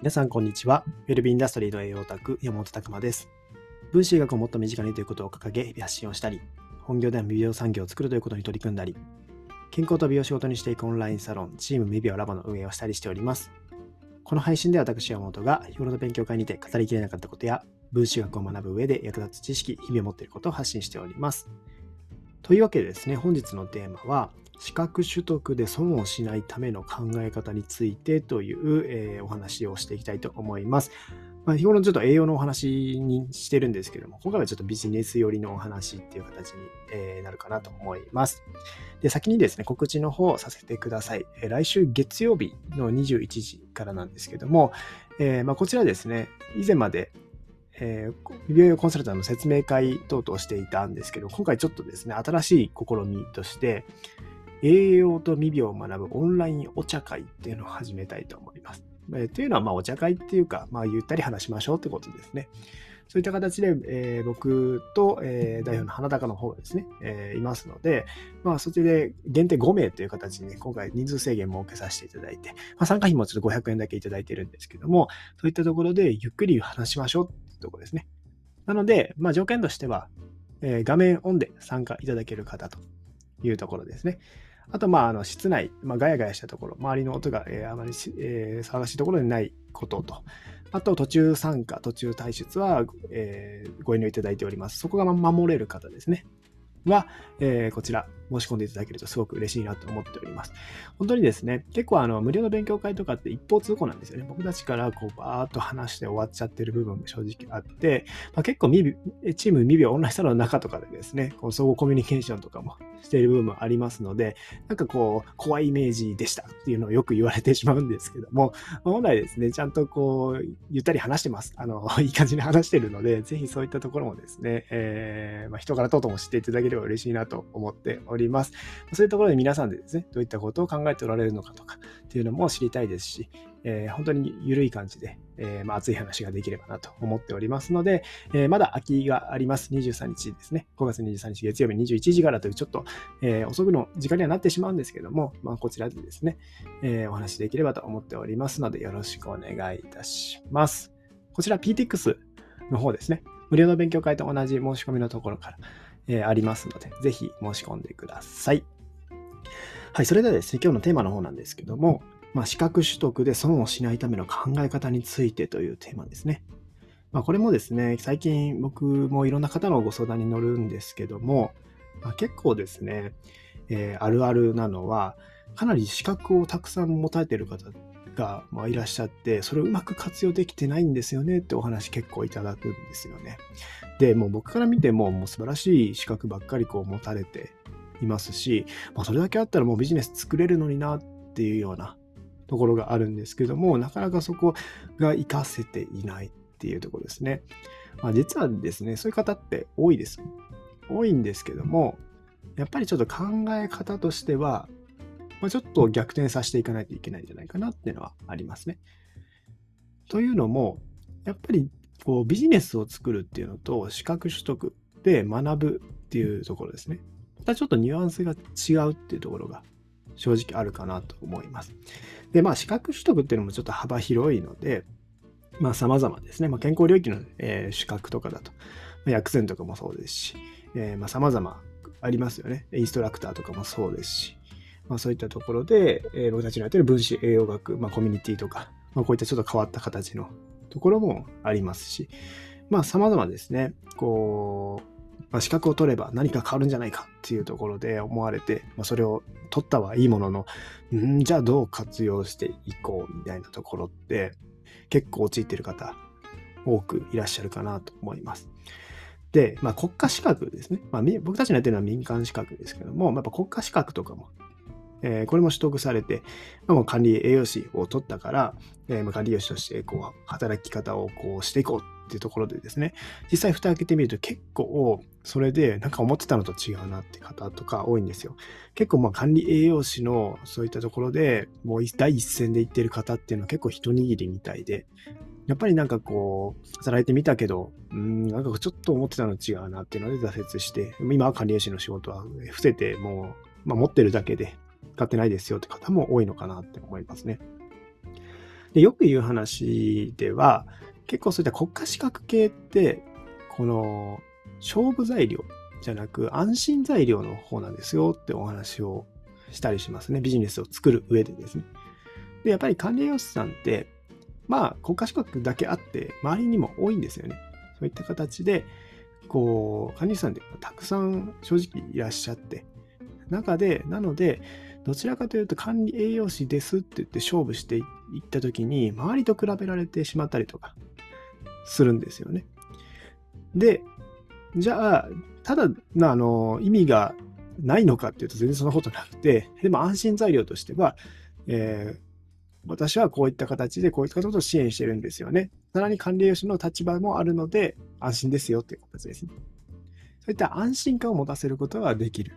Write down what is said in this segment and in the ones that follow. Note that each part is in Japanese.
皆さん、こんにちは。ウェルビーインダストリーの栄養オタク、山本拓馬です。分子医学をもっと身近にということを掲げ、発信をしたり、本業では未病産業を作るということに取り組んだり、健康と美容仕事にしていくオンラインサロン、チーム未病ラボの運営をしたりしております。この配信で私、山本が日頃の勉強会にて語りきれなかったことや、分子学を学ぶ上で役立つ知識、日々を持っていることを発信しております。というわけでですね、本日のテーマは、資格取得で損をしないための考え方についてという、えー、お話をしていきたいと思います。まあ、日頃ちょっと栄養のお話にしてるんですけども、今回はちょっとビジネス寄りのお話っていう形に、えなるかなと思います。で、先にですね、告知の方をさせてください。え来週月曜日の21時からなんですけども、えー、ま、こちらですね、以前までえー、美容用コンサルタントの説明会等々していたんですけど、今回ちょっとですね、新しい試みとして、栄養と未病を学ぶオンラインお茶会っていうのを始めたいと思います。えー、というのは、まあ、お茶会っていうか、まあ、ゆったり話しましょうってことですね。そういった形で、えー、僕と、えー、代表の花高の方ですね、えー、いますので、まあ、そちらで限定5名という形に、ね、今回人数制限設けさせていただいて、まあ、参加費もちょっと500円だけいただいてるんですけども、そういったところでゆっくり話しましょうってところですね。なので、まあ、条件としては、えー、画面オンで参加いただける方というところですね。あと、まあ、あの室内、まあ、ガヤガヤしたところ、周りの音が、えー、あまり、えー、騒がしいところでないことと、あと、途中参加、途中退出は、えー、ご遠慮いただいております。そこが守れる方ですね。は、えー、こちら、申し込んでいただけるとすごく嬉しいなと思っております。本当にですね、結構あの無料の勉強会とかって一方通行なんですよね。僕たちからこうバーっと話して終わっちゃってる部分も正直あって、まあ、結構チーム未病オンラインサロンの中とかでですね、こう相互コミュニケーションとかもしている部分もありますので、なんかこう、怖いイメージでしたっていうのをよく言われてしまうんですけども、本来ですね、ちゃんとこう、ゆったり話してます。あの、いい感じに話してるので、ぜひそういったところもですね、えー、まあ、人柄等々も知っていただければ嬉しいなと思っております。りますそういうところで皆さんでですね、どういったことを考えておられるのかとかっていうのも知りたいですし、えー、本当に緩い感じで、えー、まあ、熱い話ができればなと思っておりますので、えー、まだ空きがあります。23日ですね。5月23日月曜日21時からというちょっと、え遅くの時間にはなってしまうんですけども、まあ、こちらでですね、えお話できればと思っておりますので、よろしくお願いいたします。こちら PTX の方ですね。無料の勉強会と同じ申し込みのところから、えありますので、ぜひ申し込んでください。はい、それではですね、今日のテーマの方なんですけども、まあ、資格取得で損をしないための考え方についてというテーマですね。まあ、これもですね、最近僕もいろんな方のご相談に乗るんですけども、まあ、結構ですね、えー、あるあるなのは、かなり資格をたくさん持たれている方が、まあ、いらっしゃって、それをうまく活用できてないんですよねってお話結構いただくんですよね。で、もう僕から見ても、もう素晴らしい資格ばっかりこう持たれていますし、まあ、それだけあったらもうビジネス作れるのになっていうようなところがあるんですけども、なかなかそこが活かせていないっていうところですね。まあ、実はですね、そういう方って多いです。多いんですけども、やっぱりちょっと考え方としては、まあ、ちょっと逆転させていかないといけないんじゃないかなっていうのはありますね。というのも、やっぱりこうビジネスを作るっていうのと資格取得で学ぶっていうところですね。またちょっとニュアンスが違うっていうところが正直あるかなと思います。で、まあ資格取得っていうのもちょっと幅広いので、まあ様々ですね。まあ、健康領域の、えー、資格とかだと、まあ、薬膳とかもそうですし、えー、まあ様々ありますよね。インストラクターとかもそうですし、まあそういったところで、えー、僕たちのやってる分子栄養学、まあコミュニティとか、まあこういったちょっと変わった形のところもありますし、まあ様々ですね。こう、まあ、資格を取れば何か変わるんじゃないかっていうところで思われて、まあ、それを取ったはいいものの、んじゃあどう活用していこうみたいなところって結構陥ってる方多くいらっしゃるかなと思います。で、まあ、国家資格ですね。まあ、僕たちのやってるのは民間資格ですけども、やっぱ国家資格とかも、えー、これも取得されて、まあ、もう管理栄養士を取ったから、えー、まあ管理栄養士としてこう働き方をこうしていこうっていうところでですね、実際蓋開けてみると結構それでなんか思ってたのと違うなって方とか多いんですよ。結構まあ管理栄養士のそういったところでもう第一線で行ってる方っていうのは結構一握りみたいで、やっぱりなんかこう、働いてみたけど、うん、なんかちょっと思ってたの違うなっていうので挫折して、今は管理栄養士の仕事は伏せてもう、まあ、持ってるだけで使ってないですよって方も多いのかなって思いますね。で、よく言う話では、結構そういった国家資格系って、この勝負材料じゃなく安心材料の方なんですよってお話をしたりしますね。ビジネスを作る上でですね。で、やっぱり管理栄養士さんって、まあ国家資格だけあって周りにも多いんですよね。そういった形で、こう、管理士さんってたくさん正直いらっしゃって、中で、なので、どちらかというと管理栄養士ですって言って勝負していった時に、周りと比べられてしまったりとかするんですよね。で、じゃあ、ただ、あの、意味がないのかっていうと全然そんなことなくて、でも安心材料としては、えー、私はこういった形でこういったことを支援してるんですよね。さらに管理栄養士の立場もあるので安心ですよっていう形ですね。そういった安心感を持たせることができる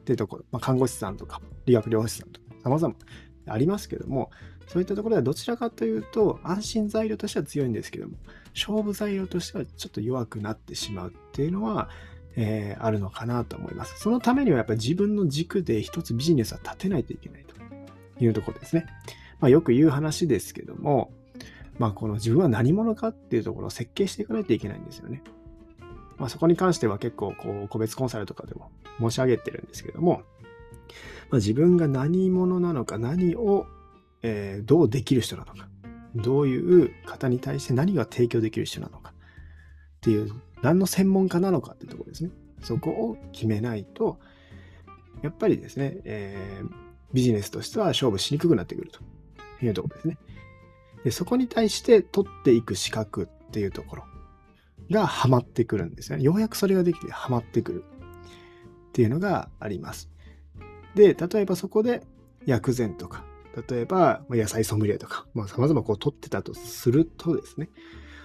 っていうところ、まあ、看護師さんとか理学療法士さんとか様々ありますけども、そういったところではどちらかというと安心材料としては強いんですけども、勝負材料としてはちょっと弱くなってしまうっていうのは、えー、あるのかなと思います。そのためにはやっぱり自分の軸で一つビジネスは立てないといけないというところですね。まあ、よく言う話ですけども、まあ、この自分は何者かっていうところを設計していかないといけないんですよね。まあ、そこに関しては結構こう個別コンサルとかでも申し上げてるんですけども、まあ、自分が何者なのか、何を、えー、どうできる人なのか、どういう方に対して何が提供できる人なのかっていう、何の専門家なのかっていうところですね。そこを決めないと、やっぱりですね、えー、ビジネスとしては勝負しにくくなってくるというところですね。でそこに対して取っていく資格っていうところがハマってくるんですよね。ようやくそれができてハマってくるっていうのがあります。で、例えばそこで薬膳とか、例えば野菜ソムリエとか、まあ、様々こう取ってたとするとですね、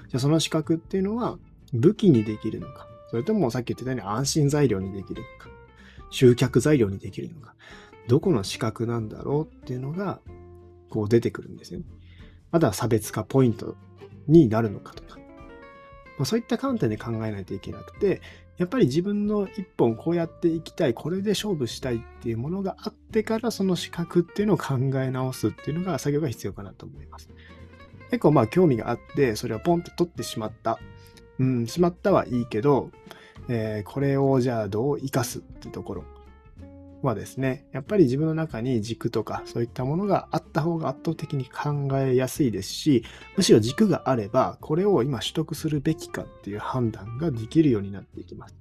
じゃあその資格っていうのは武器にできるのか、それともさっき言ってたように安心材料にできるのか、集客材料にできるのか、どこの資格なんだろうっていうのがこう出てくるんですよね。または差別化ポイントになるのかとか。まあ、そういった観点で考えないといけなくて、やっぱり自分の一本こうやっていきたい、これで勝負したいっていうものがあってからその資格っていうのを考え直すっていうのが作業が必要かなと思います。結構まあ興味があって、それをポンって取ってしまった。うん、しまったはいいけど、えー、これをじゃあどう生かすってところはですね、やっぱり自分の中に軸とかそういったものがあった方が圧倒的に考えやすいですし、むしろ軸があれば、これを今取得するべきかっていう判断ができるようになっていきます。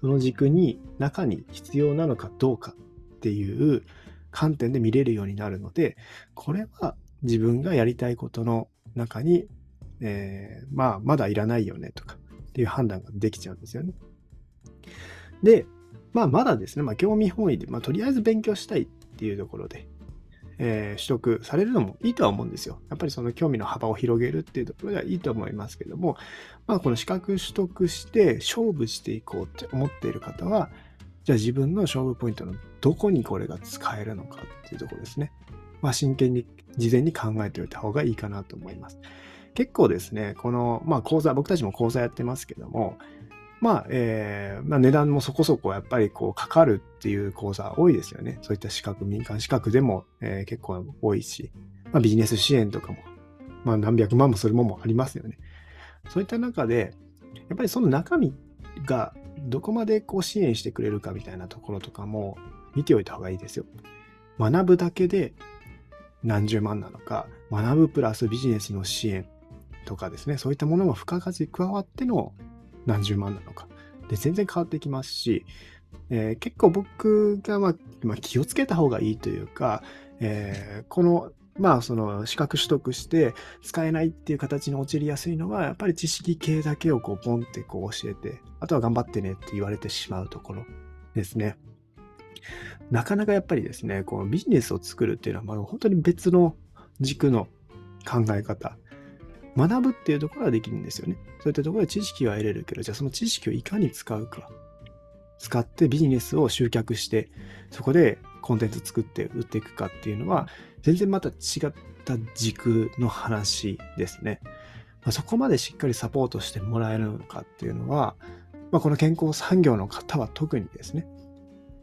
その軸に中に必要なのかどうかっていう観点で見れるようになるので、これは自分がやりたいことの中に、えー、まあ、まだいらないよねとかっていう判断ができちゃうんですよね。で、まあ、まだですね、まあ、興味本位で、まあ、とりあえず勉強したいっていうところで、えー、取得されるのもいいとは思うんですよ。やっぱりその興味の幅を広げるっていうところではいいと思いますけども、まあ、この資格取得して勝負していこうって思っている方は、じゃあ自分の勝負ポイントのどこにこれが使えるのかっていうところですね。まあ、真剣に事前に考えておいた方がいいかなと思います。結構ですね、この、まあ、講座、僕たちも講座やってますけども、まあ、えー、まあ、値段もそこそこやっぱりこうかかるっていう講座多いですよね。そういった資格、民間資格でも、えー、結構多いし、まあ、ビジネス支援とかも、まあ、何百万もするものもありますよね。そういった中で、やっぱりその中身がどこまでこう支援してくれるかみたいなところとかも見ておいた方がいいですよ。学ぶだけで何十万なのか、学ぶプラスビジネスの支援とかですね、そういったものも付加価値加わっての何十万なのか。で、全然変わってきますし、えー、結構僕が、まあ、まあ、気をつけた方がいいというか、えー、この、まあ、その資格取得して使えないっていう形に陥りやすいのは、やっぱり知識系だけをこう、ポンってこう教えて、あとは頑張ってねって言われてしまうところですね。なかなかやっぱりですね、このビジネスを作るっていうのは、まあ、本当に別の軸の考え方学ぶっていうところはできるんですよね。そういったところで知識は得れるけど、じゃあその知識をいかに使うか。使ってビジネスを集客して、そこでコンテンツ作って売っていくかっていうのは、全然また違った軸の話ですね。まあ、そこまでしっかりサポートしてもらえるのかっていうのは、まあ、この健康産業の方は特にですね、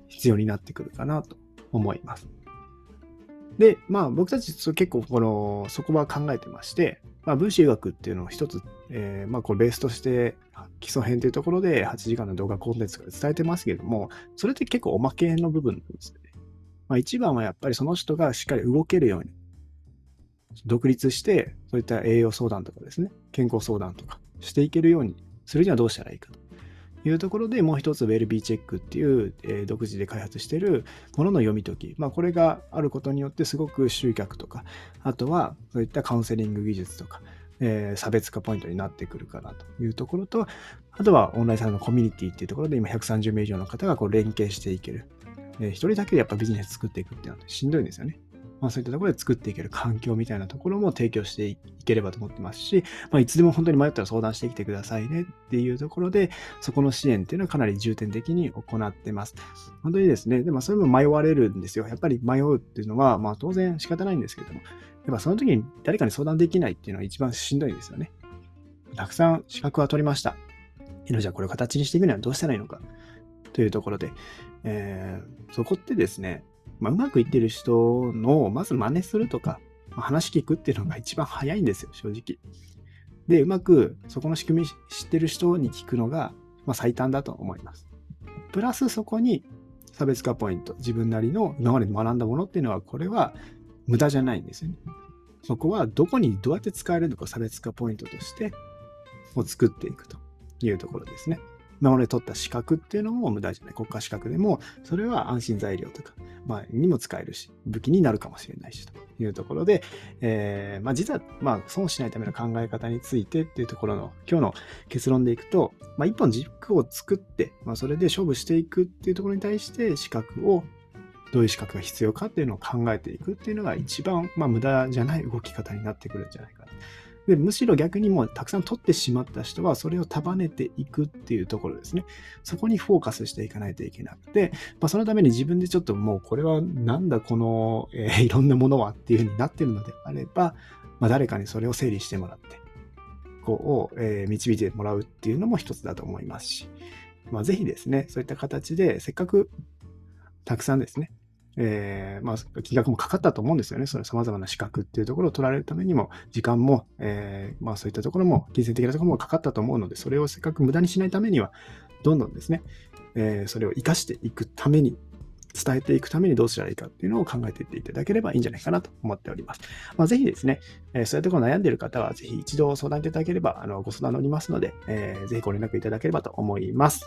必要になってくるかなと思います。で、まあ僕たち結構この、そこは考えてまして、まあ分子医学っていうのを一つ、えー、まあこれベースとして基礎編というところで8時間の動画コンテンツから伝えてますけれども、それって結構おまけの部分なんですね。まあ一番はやっぱりその人がしっかり動けるように、独立して、そういった栄養相談とかですね、健康相談とかしていけるようにするにはどうしたらいいかと。いうところでもう一つウェルビーチェックっていう、えー、独自で開発してるものの読み解き。まあこれがあることによってすごく集客とか、あとはそういったカウンセリング技術とか、えー、差別化ポイントになってくるかなというところと、あとはオンラインサロンのコミュニティっていうところで今130名以上の方がこう連携していける。えー、人だけでやっぱビジネス作っていくっていうのはしんどいんですよね。まあ、そういったところで作っていける環境みたいなところも提供していければと思ってますし、まあ、いつでも本当に迷ったら相談してきてくださいねっていうところで、そこの支援っていうのはかなり重点的に行ってます。本当にですね、でもそれも迷われるんですよ。やっぱり迷うっていうのは、まあ当然仕方ないんですけども、やっぱその時に誰かに相談できないっていうのは一番しんどいんですよね。たくさん資格は取りました。じゃあこれを形にしていくにはどうしたらいいのかというところで、えー、そこってですね、まあ、うまくいってる人の、まず真似するとか、まあ、話聞くっていうのが一番早いんですよ、正直。で、うまくそこの仕組み知ってる人に聞くのが、まあ、最短だと思います。プラスそこに差別化ポイント、自分なりの今まで学んだものっていうのは、これは無駄じゃないんですよね。そこはどこにどうやって使えるのか差別化ポイントとしてを作っていくというところですね。今まで取った資格っていうのも無駄じゃない。国家資格でも、それは安心材料とか、まあ、にも使えるし、武器になるかもしれないし、というところで、えー、まあ、実は、まあ、損しないための考え方についてっていうところの、今日の結論でいくと、まあ、一本軸を作って、まあ、それで勝負していくっていうところに対して、資格をどういう資格が必要かっていうのを考えていくっていうのが一番、まあ、無駄じゃない動き方になってくるんじゃないかな。でむしろ逆にもうたくさん取ってしまった人はそれを束ねていくっていうところですね。そこにフォーカスしていかないといけなくて、まあ、そのために自分でちょっともうこれはなんだこの、えー、いろんなものはっていうふうになってるのであれば、まあ、誰かにそれを整理してもらって、こう、えー、導いてもらうっていうのも一つだと思いますし、まあ、ぜひですね、そういった形でせっかくたくさんですね、えー、まあ、金額もかかったと思うんですよね。その様々な資格っていうところを取られるためにも、時間も、えー、まあそういったところも、金銭的なところもかかったと思うので、それをせっかく無駄にしないためには、どんどんですね、えー、それを活かしていくために、伝えていくためにどうしたらいいかっていうのを考えていっていただければいいんじゃないかなと思っております。まあ、ぜひですね、えー、そういうところ悩んでいる方は、ぜひ一度相談いただければ、あの、ご相談乗りますので、えー、ぜひご連絡いただければと思います。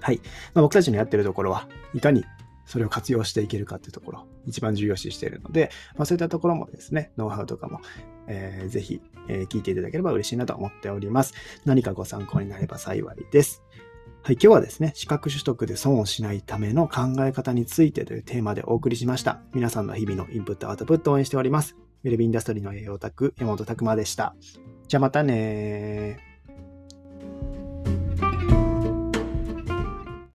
はい。まあ、僕たちのやってるところは、いかにそれを活用していけるかっていうところ、一番重要視しているので、まあ、そういったところもですね、ノウハウとかも、えー、ぜひ、えー、聞いていただければ嬉しいなと思っております。何かご参考になれば幸いです。はい、今日はですね、資格取得で損をしないための考え方についてというテーマでお送りしました。皆さんの日々のインプット、アウトプットを応援しております。ウェルビーインダストリーの栄養オタク、山本拓馬でした。じゃあまたね